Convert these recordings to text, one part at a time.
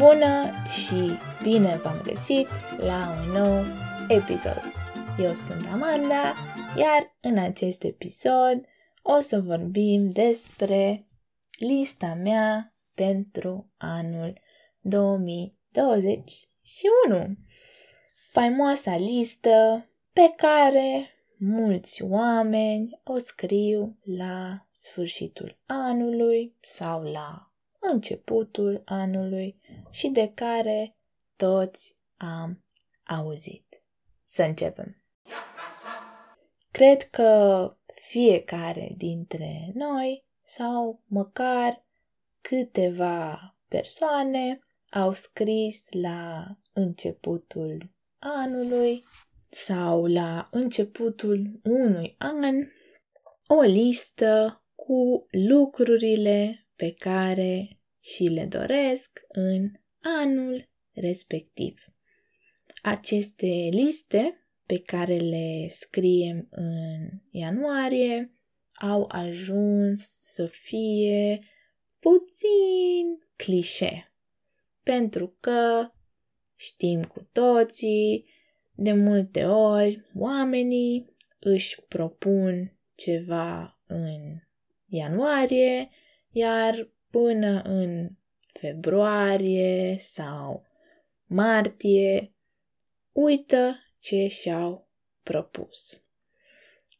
Bună și bine v-am găsit la un nou episod. Eu sunt Amanda, iar în acest episod o să vorbim despre lista mea pentru anul 2021. Faimoasa listă pe care mulți oameni o scriu la sfârșitul anului sau la începutul anului și de care toți am auzit. Să începem! Cred că fiecare dintre noi sau măcar câteva persoane au scris la începutul anului sau la începutul unui an o listă cu lucrurile pe care și le doresc în anul respectiv. Aceste liste pe care le scriem în ianuarie au ajuns să fie puțin clișe, pentru că știm cu toții, de multe ori oamenii își propun ceva în ianuarie iar până în februarie sau martie uită ce și-au propus.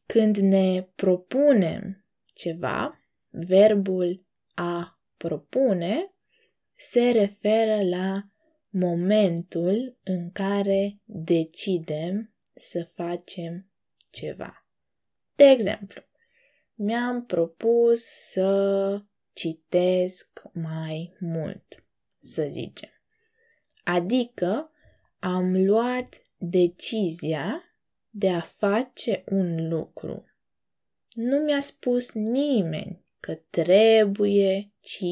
Când ne propunem ceva, verbul a propune se referă la momentul în care decidem să facem ceva. De exemplu, mi-am propus să citesc mai mult, să zicem. Adică am luat decizia de a face un lucru. Nu mi-a spus nimeni că trebuie, ci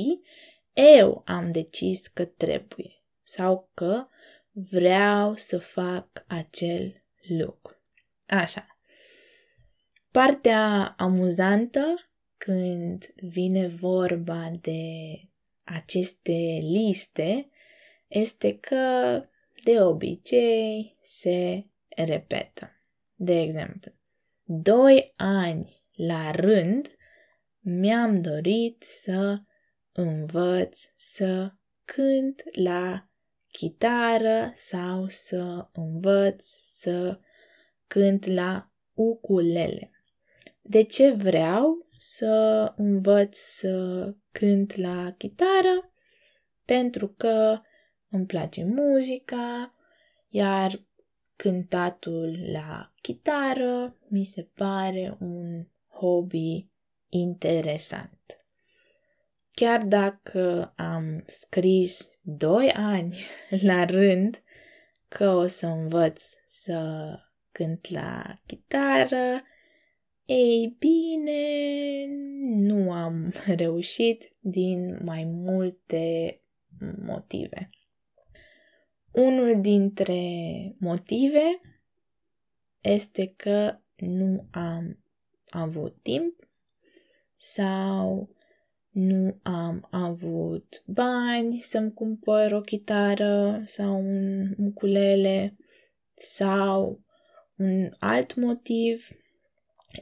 eu am decis că trebuie sau că vreau să fac acel lucru. Așa. Partea amuzantă când vine vorba de aceste liste este că de obicei se repetă. De exemplu, doi ani la rând mi-am dorit să învăț să cânt la chitară sau să învăț să cânt la ukulele. De ce vreau să învăț să cânt la chitară pentru că îmi place muzica, iar cântatul la chitară mi se pare un hobby interesant. Chiar dacă am scris doi ani la rând că o să învăț să cânt la chitară, ei bine, nu am reușit din mai multe motive. Unul dintre motive este că nu am avut timp sau nu am avut bani să-mi cumpăr o chitară sau un ukulele sau un alt motiv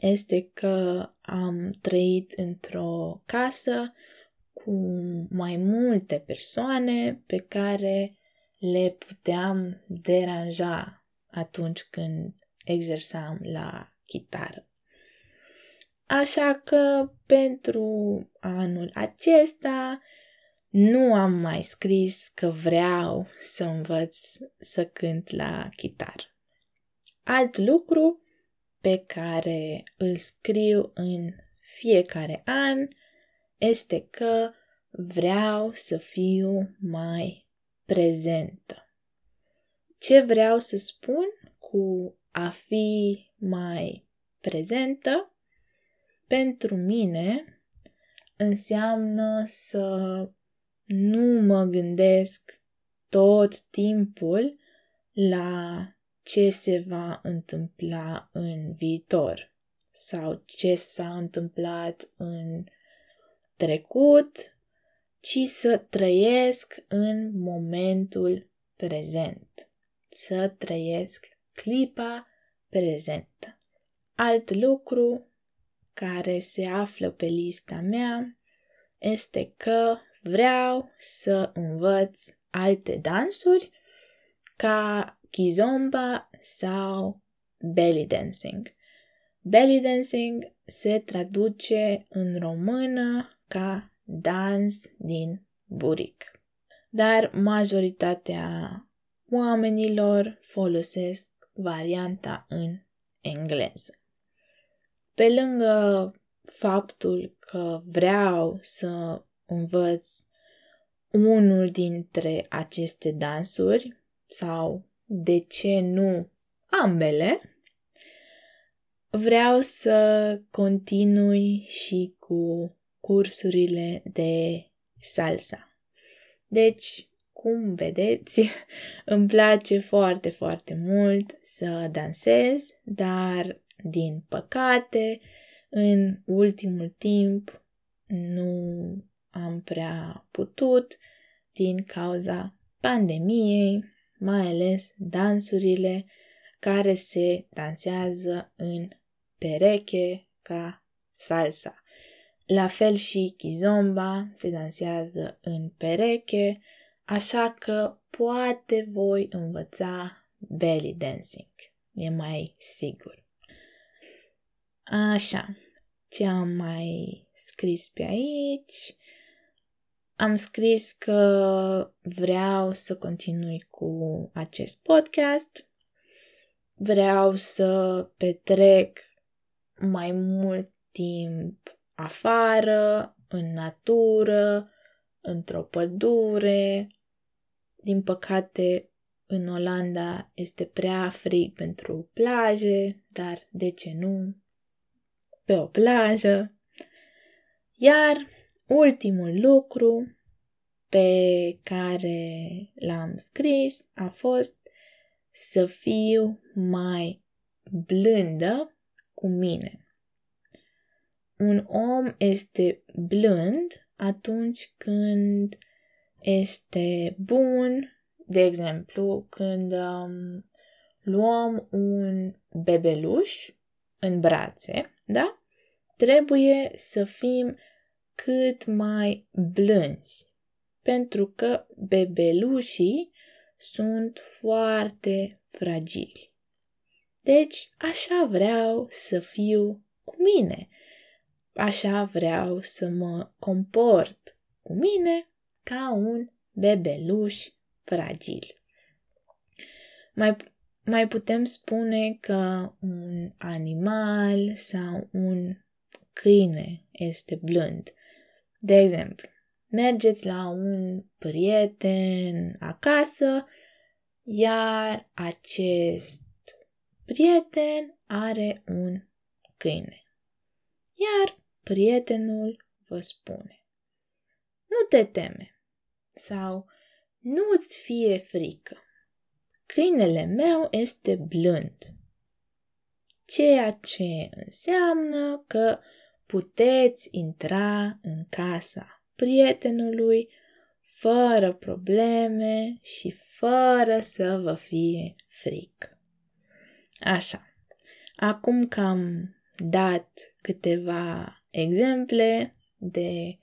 este că am trăit într-o casă cu mai multe persoane pe care le puteam deranja atunci când exersam la chitară. Așa că pentru anul acesta nu am mai scris că vreau să învăț să cânt la chitară. Alt lucru pe care îl scriu în fiecare an este că vreau să fiu mai prezentă. Ce vreau să spun cu a fi mai prezentă? Pentru mine înseamnă să nu mă gândesc tot timpul la ce se va întâmpla în viitor sau ce s-a întâmplat în trecut, ci să trăiesc în momentul prezent. Să trăiesc clipa prezentă. Alt lucru care se află pe lista mea este că vreau să învăț alte dansuri ca kizomba sau belly dancing. Belly dancing se traduce în română ca dans din buric. Dar majoritatea oamenilor folosesc varianta în engleză. Pe lângă faptul că vreau să învăț unul dintre aceste dansuri sau de ce nu ambele, vreau să continui și cu cursurile de salsa. Deci, cum vedeți, îmi place foarte, foarte mult să dansez, dar, din păcate, în ultimul timp nu am prea putut din cauza pandemiei, mai ales dansurile care se dansează în pereche ca salsa. La fel și kizomba se dansează în pereche, așa că poate voi învăța belly dancing. E mai sigur. Așa, ce am mai scris pe aici? Am scris că vreau să continui cu acest podcast. Vreau să petrec mai mult timp afară, în natură, într-o pădure. Din păcate, în Olanda este prea frig pentru plaje, dar de ce nu? Pe o plajă. Iar ultimul lucru pe care l-am scris a fost să fiu mai blândă cu mine un om este blând atunci când este bun, de exemplu, când um, luăm un bebeluș în brațe, da? Trebuie să fim cât mai blânzi, pentru că bebelușii sunt foarte fragili. Deci, așa vreau să fiu cu mine Așa vreau să mă comport cu mine ca un bebeluș fragil. Mai, mai putem spune că un animal sau un câine este blând. De exemplu, mergeți la un prieten acasă, iar acest prieten are un câine. Iar prietenul vă spune Nu te teme sau nu-ți fie frică. Câinele meu este blând, ceea ce înseamnă că puteți intra în casa prietenului fără probleme și fără să vă fie frică. Așa, acum că am dat câteva exemple de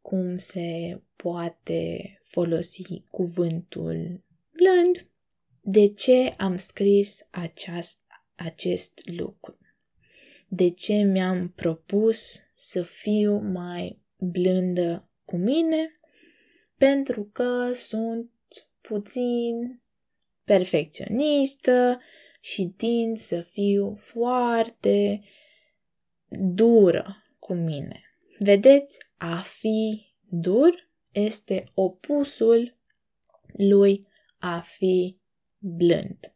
cum se poate folosi cuvântul blând, de ce am scris aceast, acest lucru, de ce mi-am propus să fiu mai blândă cu mine, pentru că sunt puțin perfecționistă și tind să fiu foarte dură cu mine. Vedeți, a fi dur este opusul lui a fi blând.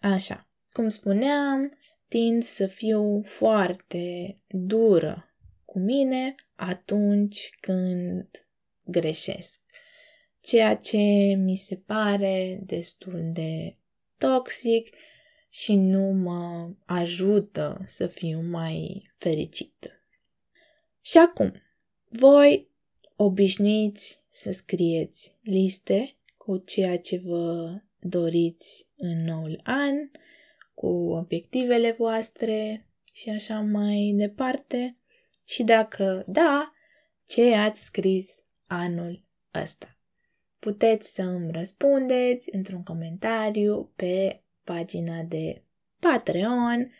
Așa, cum spuneam, tind să fiu foarte dură cu mine atunci când greșesc. Ceea ce mi se pare destul de toxic și nu mă ajută să fiu mai fericită. Și acum, voi obișnuiți să scrieți liste cu ceea ce vă doriți în noul an, cu obiectivele voastre și așa mai departe. Și dacă da, ce ați scris anul ăsta? Puteți să îmi răspundeți într-un comentariu pe pagina de Patreon,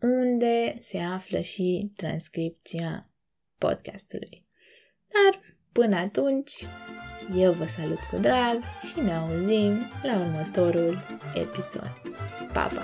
unde se află și transcripția podcastului. Dar până atunci, eu vă salut cu drag și ne auzim la următorul episod. Pa, pa!